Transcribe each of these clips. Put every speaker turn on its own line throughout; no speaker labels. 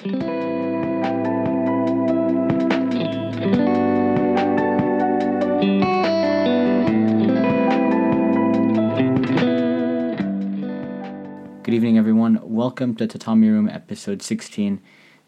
Good evening, everyone. Welcome to Tatami Room, episode 16,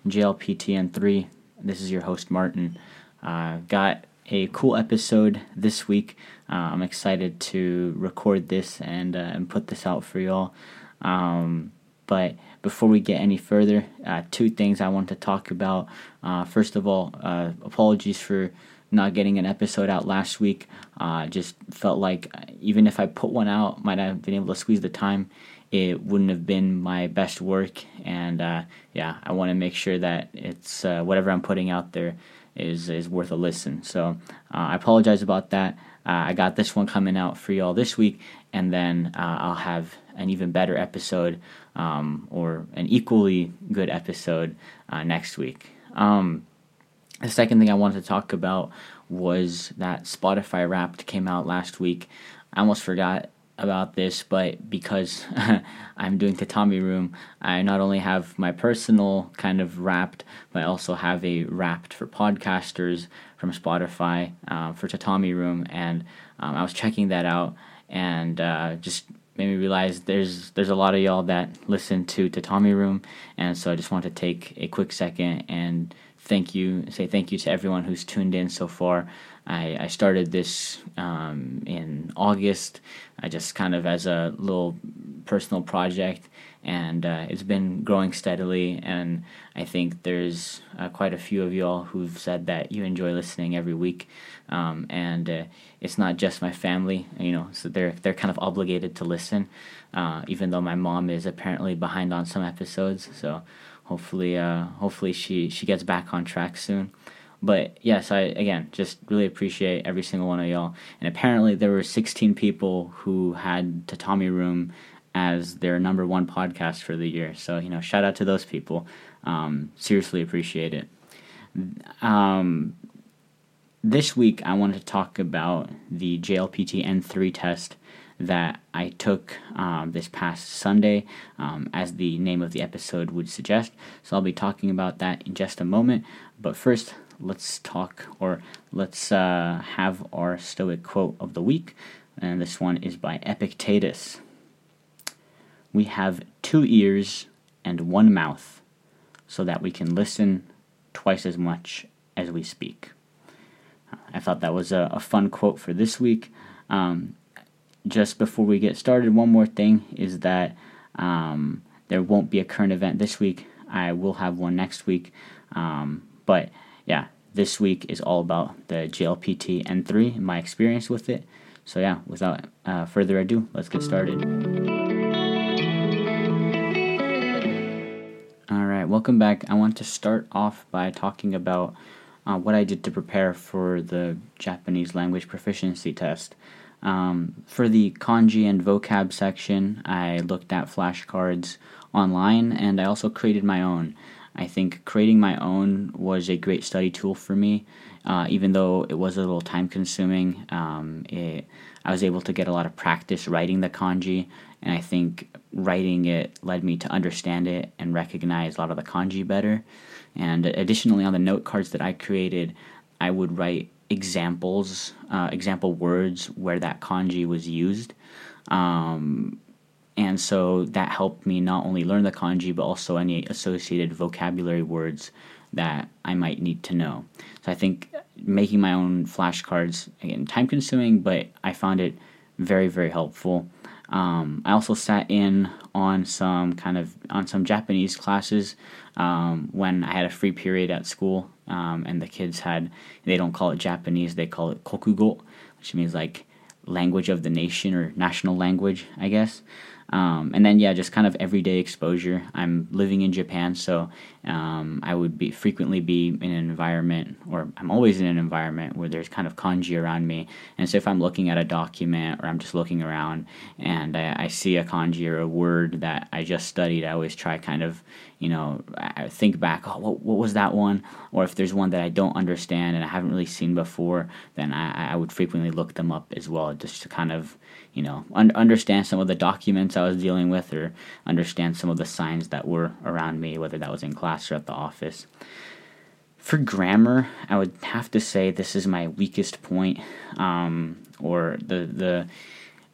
JLPT N3. This is your host, Martin. Uh, got a cool episode this week. Uh, I'm excited to record this and, uh, and put this out for y'all. Um, but before we get any further, uh, two things I want to talk about. Uh, first of all, uh, apologies for not getting an episode out last week. Uh, just felt like even if I put one out, might have been able to squeeze the time it wouldn't have been my best work. And uh, yeah, I want to make sure that it's uh, whatever I'm putting out there is is worth a listen. So uh, I apologize about that. Uh, I got this one coming out for y'all this week, and then uh, I'll have an even better episode um, or an equally good episode uh, next week. Um, the second thing I wanted to talk about was that Spotify Wrapped came out last week. I almost forgot about this, but because I'm doing Tatami Room, I not only have my personal kind of wrapped, but I also have a wrapped for podcasters from Spotify uh, for Tatami Room, and um, I was checking that out and uh, just made me realize there's there's a lot of y'all that listen to Tatami Room, and so I just want to take a quick second and thank you, say thank you to everyone who's tuned in so far. I, I started this um, in August, I just kind of as a little personal project, and uh, it's been growing steadily. And I think there's uh, quite a few of y'all who've said that you enjoy listening every week. Um, and uh, it's not just my family, you know, so they're they're kind of obligated to listen, uh, even though my mom is apparently behind on some episodes. So hopefully, uh, hopefully she she gets back on track soon. But yes, I again just really appreciate every single one of y'all. And apparently, there were 16 people who had Tatami Room as their number one podcast for the year. So you know, shout out to those people. Um, seriously appreciate it. Um, this week, I want to talk about the JLPT N3 test that I took um, this past Sunday, um, as the name of the episode would suggest. So I'll be talking about that in just a moment. But first, let's talk or let's uh, have our Stoic quote of the week. And this one is by Epictetus. We have two ears and one mouth so that we can listen twice as much as we speak. I thought that was a, a fun quote for this week. Um, just before we get started, one more thing is that um, there won't be a current event this week. I will have one next week. Um, but yeah, this week is all about the JLPT N3 and my experience with it. So yeah, without uh, further ado, let's get started. All right, welcome back. I want to start off by talking about uh, what I did to prepare for the Japanese language proficiency test. Um, for the kanji and vocab section, I looked at flashcards online and I also created my own. I think creating my own was a great study tool for me, uh, even though it was a little time consuming. Um, it, I was able to get a lot of practice writing the kanji, and I think writing it led me to understand it and recognize a lot of the kanji better. And additionally, on the note cards that I created, I would write examples, uh, example words where that kanji was used. Um, and so that helped me not only learn the kanji but also any associated vocabulary words that I might need to know. So I think making my own flashcards again time consuming, but I found it very very helpful. Um, I also sat in on some kind of on some Japanese classes um, when I had a free period at school, um, and the kids had they don't call it Japanese, they call it kokugo, which means like language of the nation or national language, I guess. Um, and then yeah, just kind of everyday exposure. I'm living in Japan, so um, I would be frequently be in an environment, or I'm always in an environment where there's kind of kanji around me. And so if I'm looking at a document or I'm just looking around and I, I see a kanji or a word that I just studied, I always try kind of you know, I think back, oh, what, what was that one? Or if there's one that I don't understand and I haven't really seen before, then I, I would frequently look them up as well, just to kind of, you know, un- understand some of the documents I was dealing with or understand some of the signs that were around me, whether that was in class or at the office. For grammar, I would have to say this is my weakest point, um, or the the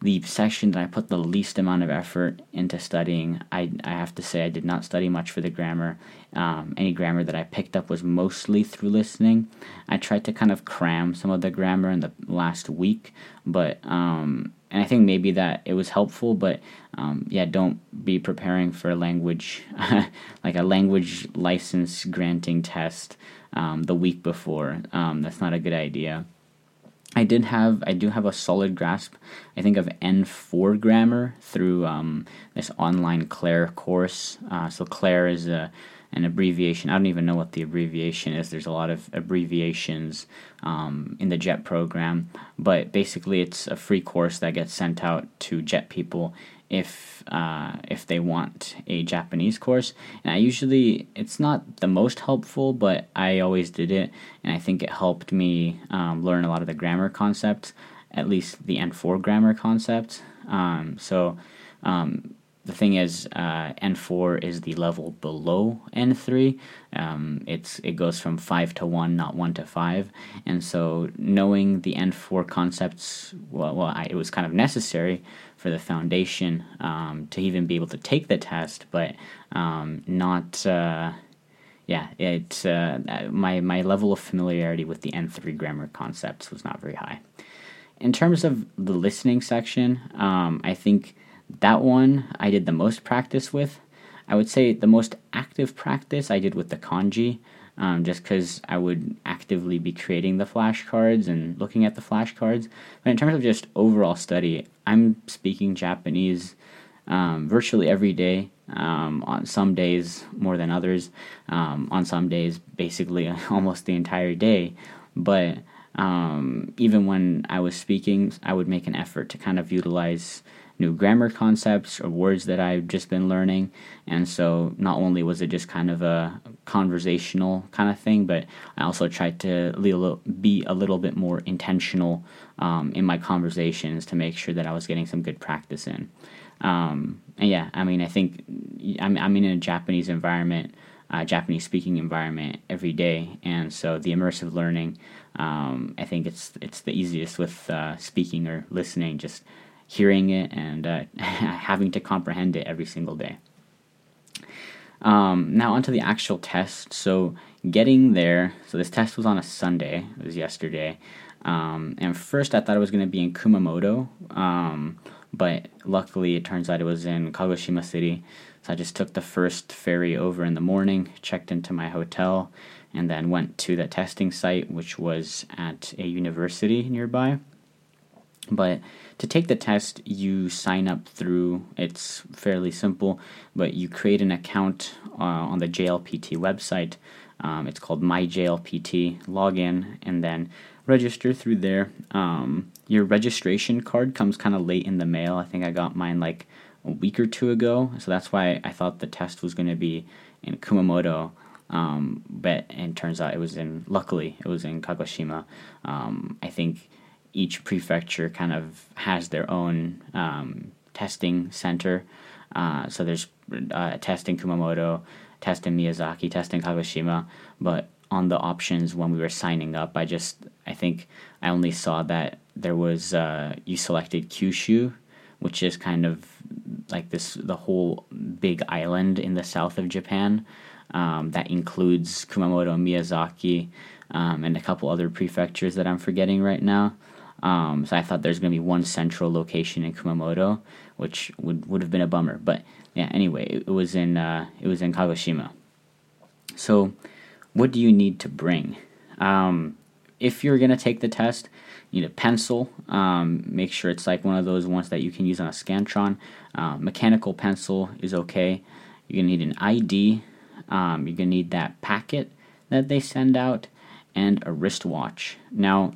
the section that I put the least amount of effort into studying, I, I have to say I did not study much for the grammar. Um, any grammar that I picked up was mostly through listening. I tried to kind of cram some of the grammar in the last week, but um, and I think maybe that it was helpful. But um, yeah, don't be preparing for a language like a language license granting test um, the week before. Um, that's not a good idea. I did have I do have a solid grasp I think of N4 grammar through um, this online CLAIR course. Uh, so CLAIR is a, an abbreviation. I don't even know what the abbreviation is. There's a lot of abbreviations um, in the JET program, but basically it's a free course that gets sent out to JET people if uh, if they want a Japanese course. And I usually it's not the most helpful, but I always did it, and I think it helped me um, learn a lot of the grammar concepts, at least the N4 grammar concepts. Um, so um, the thing is, uh, N4 is the level below N3. Um, it's it goes from five to one, not one to five, and so knowing the N4 concepts, well, well I, it was kind of necessary for the foundation um, to even be able to take the test, but um, not. Uh, yeah, it's uh, my my level of familiarity with the N3 grammar concepts was not very high. In terms of the listening section, um, I think that one I did the most practice with. I would say the most active practice I did with the kanji, um, just because I would actively be creating the flashcards and looking at the flashcards. But in terms of just overall study, I'm speaking Japanese um, virtually every day. Um, on some days more than others. Um, on some days, basically almost the entire day. But um, even when I was speaking, I would make an effort to kind of utilize new grammar concepts or words that I've just been learning. And so not only was it just kind of a conversational kind of thing, but I also tried to be a little bit more intentional um, in my conversations to make sure that I was getting some good practice in. Um, and yeah, I mean, I think I'm, I'm in a Japanese environment, uh, Japanese speaking environment every day, and so the immersive learning, um, I think it's it's the easiest with uh, speaking or listening, just hearing it and uh, having to comprehend it every single day. Um, now, onto the actual test. So, getting there, so this test was on a Sunday, it was yesterday. Um, and first, I thought it was going to be in Kumamoto, um, but luckily, it turns out it was in Kagoshima City. So, I just took the first ferry over in the morning, checked into my hotel, and then went to the testing site, which was at a university nearby. But to take the test, you sign up through, it's fairly simple, but you create an account uh, on the JLPT website. Um, it's called MyJLPT. Log in and then register through there. Um, your registration card comes kind of late in the mail. I think I got mine like a week or two ago, so that's why I thought the test was going to be in Kumamoto. Um, but it turns out it was in. Luckily, it was in Kagoshima. Um, I think each prefecture kind of has their own um, testing center. Uh, so there's uh, test in Kumamoto, test in Miyazaki, test in Kagoshima. But on the options when we were signing up, I just I think I only saw that there was uh, you selected Kyushu, which is kind of like this the whole big island in the south of Japan um, that includes Kumamoto, Miyazaki, um, and a couple other prefectures that I'm forgetting right now. Um, so I thought there's going to be one central location in Kumamoto, which would, would have been a bummer. But yeah, anyway, it, it was in uh, it was in Kagoshima. So, what do you need to bring? Um, if you're going to take the test, you need a pencil. Um, make sure it's like one of those ones that you can use on a Scantron. Uh, mechanical pencil is okay. You're going to need an ID. Um, you're going to need that packet that they send out and a wristwatch. Now,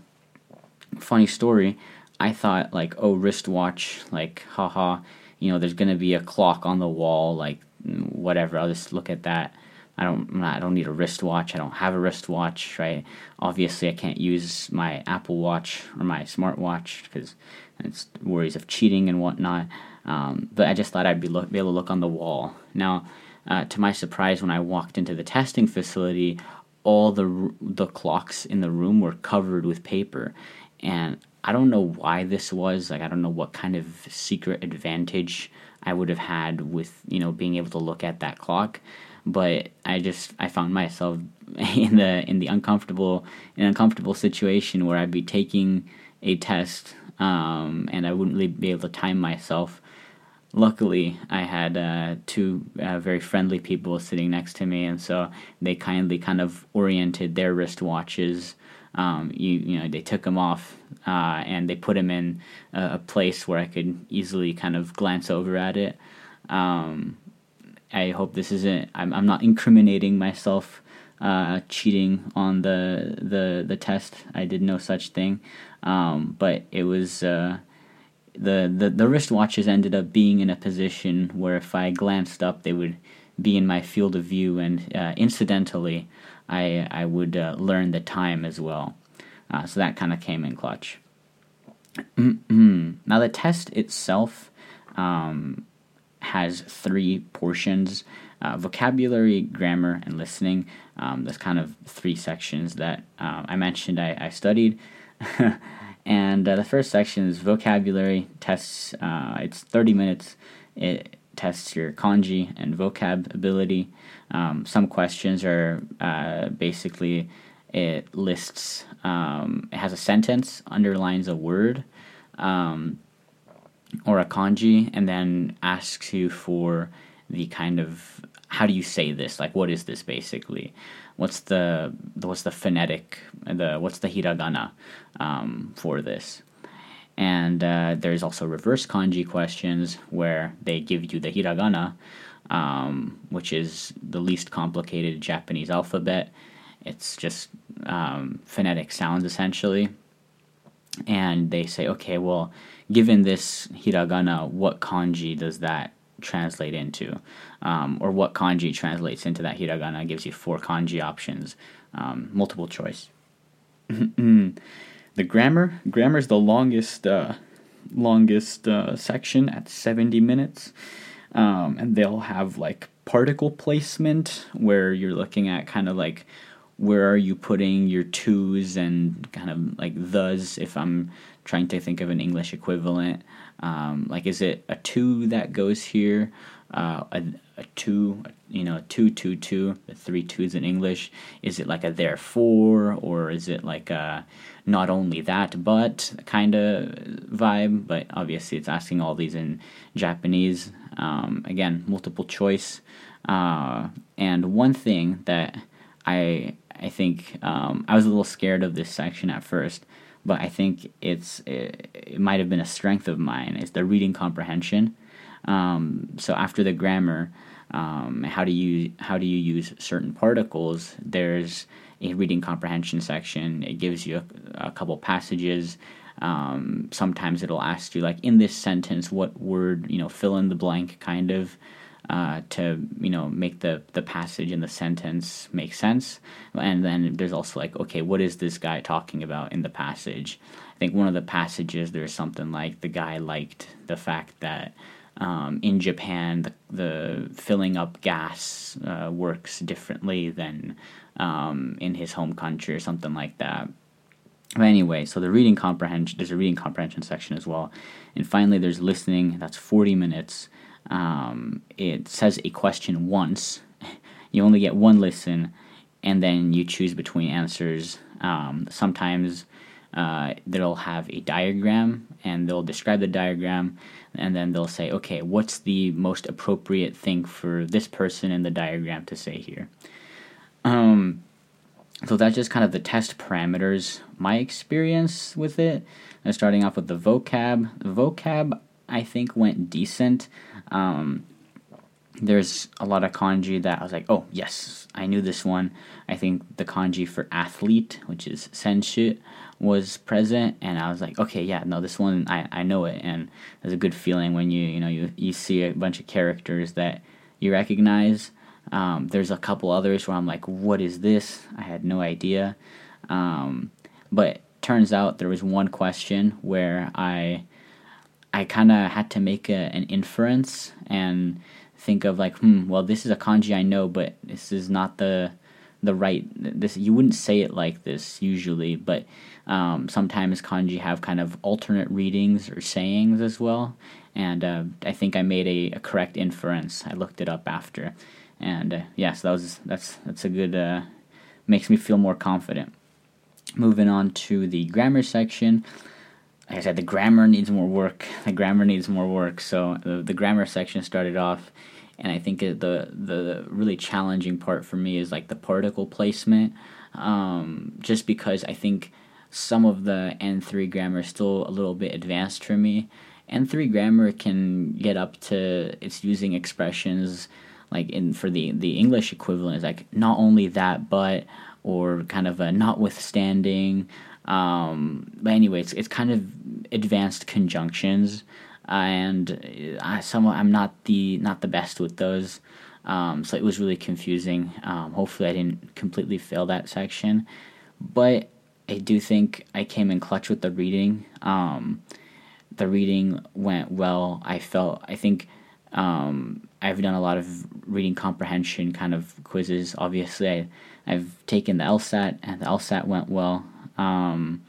funny story, I thought like, oh, wristwatch, like, haha, you know, there's gonna be a clock on the wall, like whatever. I'll just look at that. I don't I don't need a wristwatch. I don't have a wristwatch, right? Obviously, I can't use my Apple Watch or my smartwatch because it's worries of cheating and whatnot. Um, but I just thought I'd be, look, be able to look on the wall. Now, uh, to my surprise, when I walked into the testing facility, all the the clocks in the room were covered with paper, and I don't know why this was. Like, I don't know what kind of secret advantage I would have had with you know being able to look at that clock but I just I found myself in the in the uncomfortable an uncomfortable situation where I'd be taking a test um, and I wouldn't really be able to time myself. Luckily, I had uh, two uh, very friendly people sitting next to me, and so they kindly kind of oriented their wristwatches. Um, you you know they took them off uh, and they put them in a, a, place where I could easily kind of glance over at it. Um, I hope this isn't. I'm, I'm not incriminating myself uh, cheating on the the the test. I did no such thing, um, but it was uh, the the the wristwatches ended up being in a position where if I glanced up, they would be in my field of view, and uh, incidentally, I I would uh, learn the time as well. Uh, so that kind of came in clutch. now the test itself. Um, has three portions uh, vocabulary, grammar, and listening. Um, there's kind of three sections that um, I mentioned I, I studied. and uh, the first section is vocabulary tests. Uh, it's 30 minutes. It tests your kanji and vocab ability. Um, some questions are uh, basically it lists, um, it has a sentence, underlines a word. Um, or a kanji and then asks you for the kind of how do you say this like what is this basically what's the what's the phonetic the what's the hiragana um, for this and uh, there's also reverse kanji questions where they give you the hiragana um, which is the least complicated japanese alphabet it's just um, phonetic sounds essentially and they say okay well given this hiragana, what kanji does that translate into? Um, or what kanji translates into that hiragana gives you four kanji options, um, multiple choice. the grammar, grammar is the longest, uh, longest uh, section at 70 minutes. Um, and they'll have like particle placement where you're looking at kind of like where are you putting your twos and kind of like thus if I'm trying to think of an English equivalent. Um, like, is it a two that goes here? Uh, a, a two, you know, a two, two, two, the three twos in English. Is it like a therefore, or is it like a not only that but kind of vibe? But obviously, it's asking all these in Japanese. Um, again, multiple choice. Uh, and one thing that I I think um, I was a little scared of this section at first but I think it's it, it might have been a strength of mine is the reading comprehension. Um, so after the grammar, um, how do you how do you use certain particles? There's a reading comprehension section. It gives you a, a couple passages. Um, sometimes it'll ask you like in this sentence, what word you know fill in the blank kind of uh, to you know make the the passage and the sentence make sense. And then there's also like, okay, what is this guy talking about in the passage? I think one of the passages there's something like the guy liked the fact that. Um, in Japan, the, the, filling up gas uh, works differently than um, in his home country or something like that. But anyway, so the reading comprehension, there's a reading comprehension section as well. And finally, there's listening, that's 40 minutes um, it says a question once. You only get one listen, and then you choose between answers. Um, sometimes uh, they'll have a diagram, and they'll describe the diagram, and then they'll say, okay, what's the most appropriate thing for this person in the diagram to say here? Um, so that's just kind of the test parameters. My experience with it, uh, starting off with the vocab. The vocab, I think, went decent. Um, there's a lot of kanji that I was like, oh, yes, I knew this one. I think the kanji for athlete, which is senshu, was present, and I was like, okay, yeah, no, this one, I, I know it, and there's a good feeling when you, you know, you, you see a bunch of characters that you recognize. Um, there's a couple others where I'm like, what is this? I had no idea. Um, but turns out there was one question where I I kind of had to make a, an inference and think of like, hmm, well, this is a kanji I know, but this is not the the right this you wouldn't say it like this usually but um, sometimes kanji have kind of alternate readings or sayings as well. And uh, i think i made a, a, correct inference. I looked it up after. And uh, yes yeah, so that was that's that's a good uh, makes me feel more confident. Moving on to the grammar section like i said the grammar needs more work the grammar needs more work so the, the grammar section started off and I think the the really challenging part for me is like the particle placement, um, just because I think some of the N three grammar is still a little bit advanced for me. N three grammar can get up to it's using expressions like in for the the English equivalent is like not only that but or kind of a notwithstanding. Um, but anyway, it's, it's kind of advanced conjunctions and I somewhat I'm not the not the best with those. Um, so it was really confusing. Um, hopefully, I didn't completely fail that section, but I do think I came in clutch with the reading. Um, the reading went well. I felt I think um, I've done a lot of reading comprehension kind of quizzes. Obviously, I, I've taken the LSAT, and the LSAT went well. Um,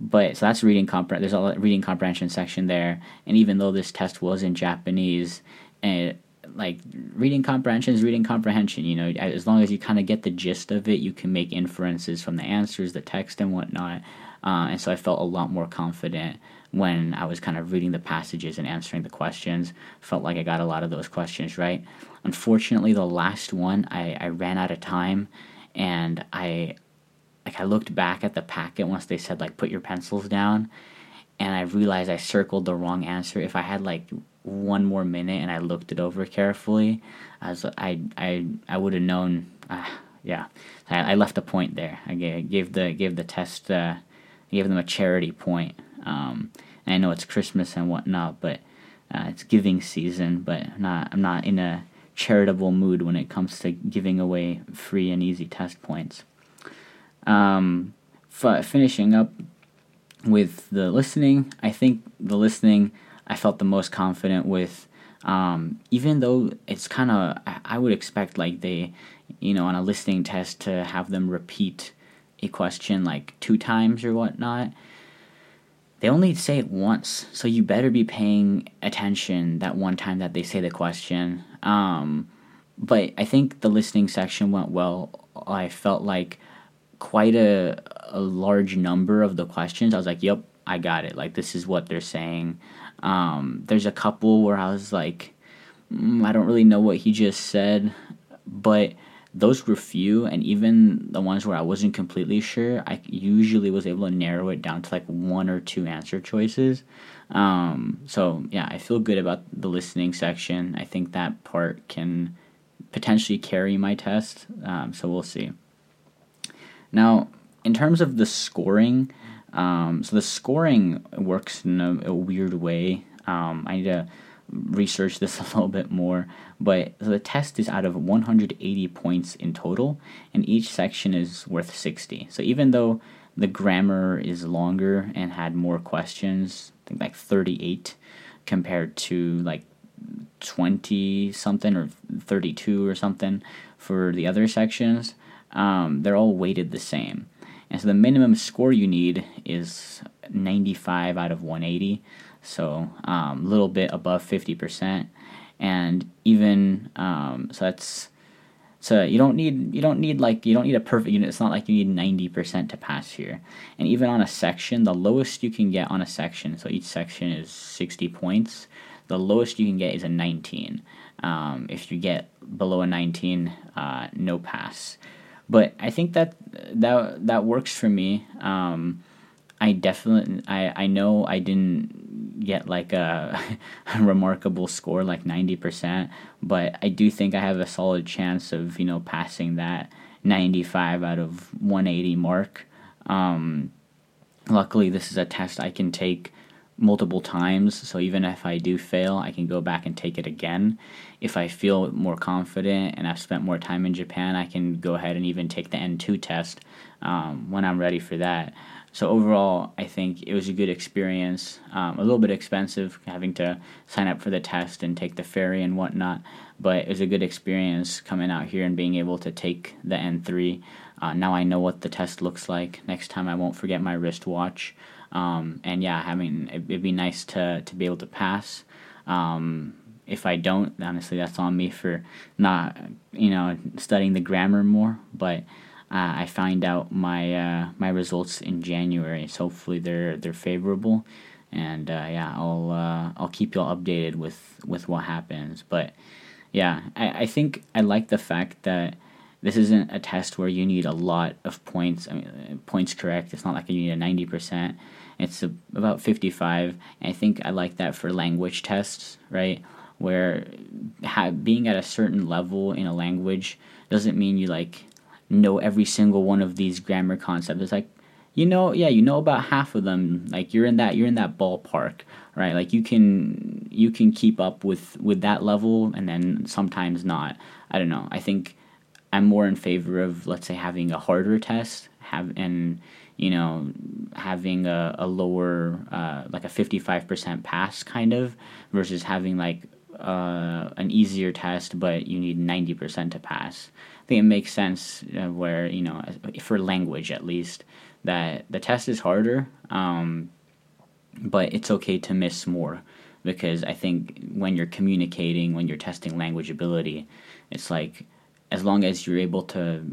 but so that's reading compre- there's a reading comprehension section there. And even though this test was in japanese and eh, like reading comprehension is reading comprehension you know? As long as you kind of get the gist of it you can make inferences from the answers the text and whatnot. Uh, and so i felt a lot more confident when i was kind of reading the passages and answering the questions. Felt like i got a lot of those questions right. Unfortunately the last one i, I ran out of time and i like I looked back at the packet once they said like put your pencils down and I realized I circled the wrong answer. If I had like one more minute and I looked it over carefully, I I I I would have known. Uh, yeah, I, I, left a point there. I gave, gave the gave the test uh, gave them a charity point. Um, I know it's Christmas and whatnot, but uh, it's giving season. But not I'm not in a charitable mood when it comes to giving away free and easy test points. Um, f- finishing up with the listening, I think the listening I felt the most confident with. Um, even though it's kind of, I would expect like they, you know, on a listening test to have them repeat a question like two times or whatnot. They only say it once, so you better be paying attention that one time that they say the question. Um, but I think the listening section went well. I felt like quite a, a large number of the questions, I was like, yep, I got it. Like, this is what they're saying. Um, there's a couple where I was like, mm, I don't really know what he just said, but those were few, and even the ones where I wasn't completely sure, I usually was able to narrow it down to like one or two answer choices. Um, so, yeah, I feel good about the listening section. I think that part can potentially carry my test, um, so we'll see. Now, in terms of the scoring, um, so the scoring works in a, a weird way. Um, I need to research this a little bit more, but the test is out of 180 points in total, and each section is worth 60. So even though the grammar is longer and had more questions, I think like 38 compared to like 20 something or 32 or something for the other sections um, they're all weighted the same. And so the minimum score you need is 95 out of 180, so a um, little bit above 50%. And even um, so, that's so you don't need you don't need like you don't need a perfect unit. It's not like you need 90% to pass here. And even on a section, the lowest you can get on a section, so each section is 60 points. The lowest you can get is a 19. Um, if you get below a 19, uh, no pass but I think that that that works for me. Um, I definitely I, I know I didn't get like a, a remarkable score like 90%, but I do think I have a solid chance of, you know, passing that 95 out of 180 mark. Um, luckily this is a test I can take multiple times. So even if I do fail, I can go back and take it again. If I feel more confident and I've spent more time in Japan, I can go ahead and even take the N2 test um, when I'm ready for that. So overall, I think it was a good experience. Um, a little bit expensive having to sign up for the test and take the ferry and whatnot, but it was a good experience coming out here and being able to take the N3. Uh, now I know what the test looks like. Next time I won't forget my wristwatch. Um, and yeah, I mean, it, would be nice to, to be able to pass. Um, if I don't, honestly, that's on me for not, you know, studying the grammar more. But uh, I find out my uh, my results in January. So hopefully they're they're favorable, and uh, yeah, I'll uh, I'll keep you all updated with with what happens. But yeah, I, I think I like the fact that this isn't a test where you need a lot of points. I mean, points correct. It's not like you need a ninety percent. It's a, about fifty five. I think I like that for language tests, right? Where ha- being at a certain level in a language doesn't mean you like know every single one of these grammar concepts. It's like, you know, yeah, you know about half of them. Like you're in that you're in that ballpark, right? Like you can you can keep up with with that level, and then sometimes not. I don't know. I think I'm more in favor of let's say having a harder test, have and you know having a, a lower uh, like a 55% pass kind of versus having like uh, an easier test but you need 90% to pass. I think it makes sense uh, where you know for language at least that the test is harder, um, but it's okay to miss more because I think when you're communicating, when you're testing language ability, it's like as long as you're able to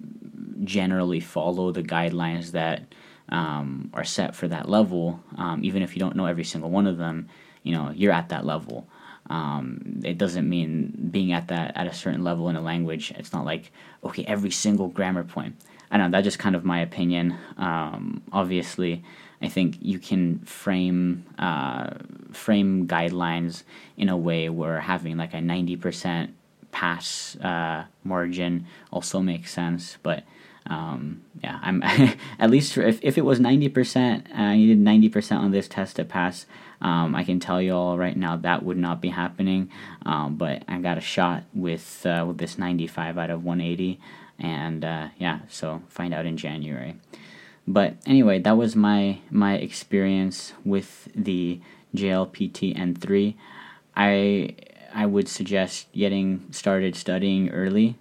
generally follow the guidelines that um, are set for that level, um, even if you don't know every single one of them, you know you're at that level. Um, it doesn't mean being at that at a certain level in a language. It's not like okay every single grammar point. I don't know. That's just kind of my opinion. Um, obviously, I think you can frame uh, frame guidelines in a way where having like a ninety percent pass uh, margin also makes sense, but. Um, yeah, I'm at least for, if if it was ninety percent, uh, you did ninety percent on this test to pass. Um, I can tell you all right now that would not be happening, um, but I got a shot with uh, with this 95 out of 180, and uh, yeah, so find out in January. But anyway, that was my my experience with the JLPT N3. I I would suggest getting started studying early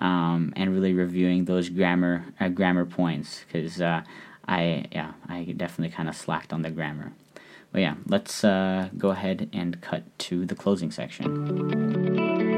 um, and really reviewing those grammar uh, grammar points because uh, I yeah I definitely kind of slacked on the grammar. But yeah, let's uh, go ahead and cut to the closing section.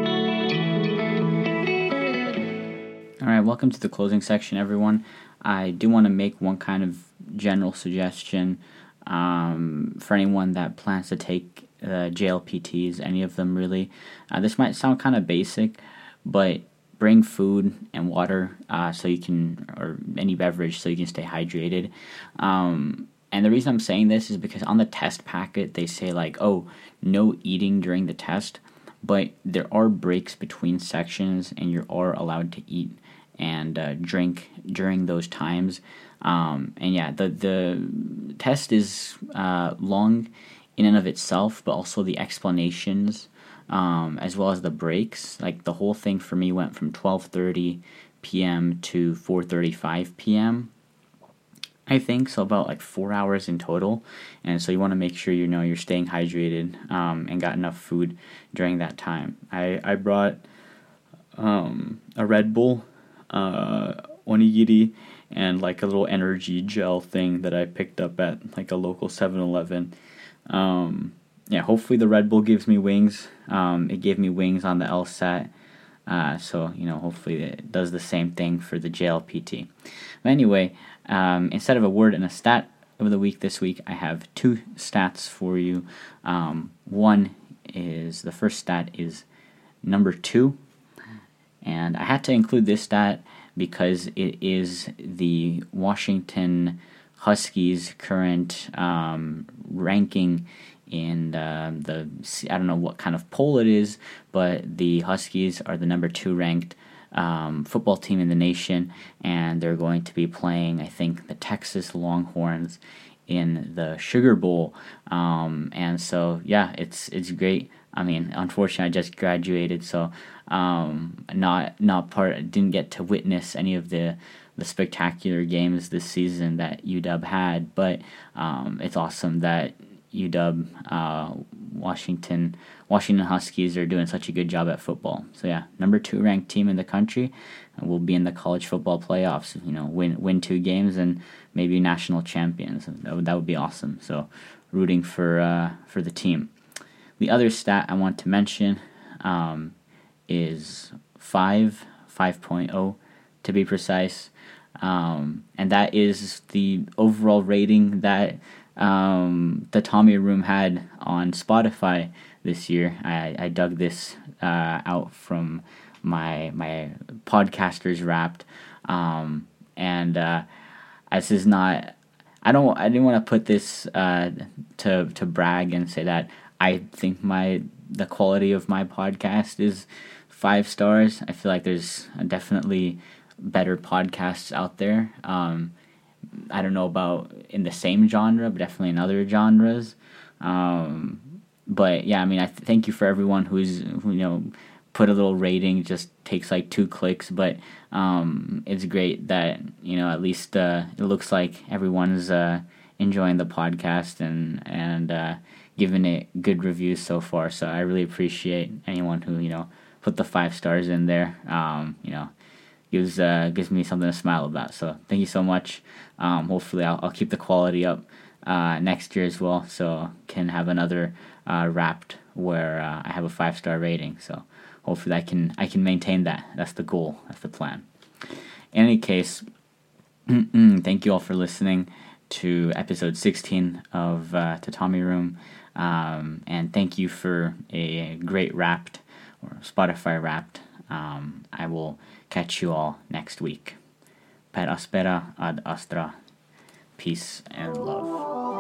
All right, welcome to the closing section, everyone. I do want to make one kind of general suggestion um, for anyone that plans to take uh, JLPTs, any of them really. Uh, this might sound kind of basic, but bring food and water uh, so you can, or any beverage so you can stay hydrated. Um, and the reason I'm saying this is because on the test packet, they say, like, oh, no eating during the test, but there are breaks between sections and you are allowed to eat and uh, drink during those times. Um, and yeah, the, the test is uh, long in and of itself, but also the explanations um, as well as the breaks. Like the whole thing for me went from 12:30 p.m. to 4:35 p.m. I think so about like four hours in total, and so you want to make sure you know you're staying hydrated um, and got enough food during that time. I I brought um, a Red Bull, uh, onigiri, and like a little energy gel thing that I picked up at like a local 7-Eleven. Um, yeah, hopefully the Red Bull gives me wings. Um, it gave me wings on the LSAT. Uh, so, you know, hopefully it does the same thing for the JLPT. But anyway, um, instead of a word and a stat of the week this week, I have two stats for you. Um, one is the first stat is number two, and I had to include this stat because it is the Washington Huskies' current um, ranking in uh, the I don't know what kind of poll it is, but the Huskies are the number two ranked um, football team in the nation, and they're going to be playing, I think, the Texas Longhorns in the Sugar Bowl. Um, and so yeah, it's it's great. I mean, unfortunately, I just graduated, so um, not not part didn't get to witness any of the the spectacular games this season that UW had. But um, it's awesome that UW uh, Washington Washington Huskies are doing such a good job at football. So yeah, number two ranked team in the country, and we'll be in the college football playoffs. You know, win win two games and maybe national champions. That would, that would be awesome. So rooting for uh, for the team. The other stat I want to mention um, is five five oh, to be precise, um, and that is the overall rating that um, the Tatami Room had on Spotify this year. I, I dug this uh, out from my my podcasters wrapped, um, and uh, this is not. I don't. I didn't want to put this uh, to to brag and say that I think my the quality of my podcast is five stars. I feel like there's definitely better podcasts out there. Um, I don't know about in the same genre, but definitely in other genres. Um, but yeah, I mean, I th- thank you for everyone who's who, you know put a little rating. Just takes like two clicks, but um, it's great that you know at least uh, it looks like everyone's uh, enjoying the podcast and and uh, giving it good reviews so far. So I really appreciate anyone who you know put the five stars in there. Um, you know, gives uh, gives me something to smile about. So thank you so much. Um, hopefully, I'll, I'll keep the quality up uh, next year as well, so can have another uh, wrapped where uh, I have a five star rating. So hopefully, I can I can maintain that. That's the goal. That's the plan. In any case, thank you all for listening to episode 16 of uh, Tatami Room. Um, and thank you for a great wrapped or Spotify wrapped. Um, I will catch you all next week. Per aspera ad astra. Peace and love.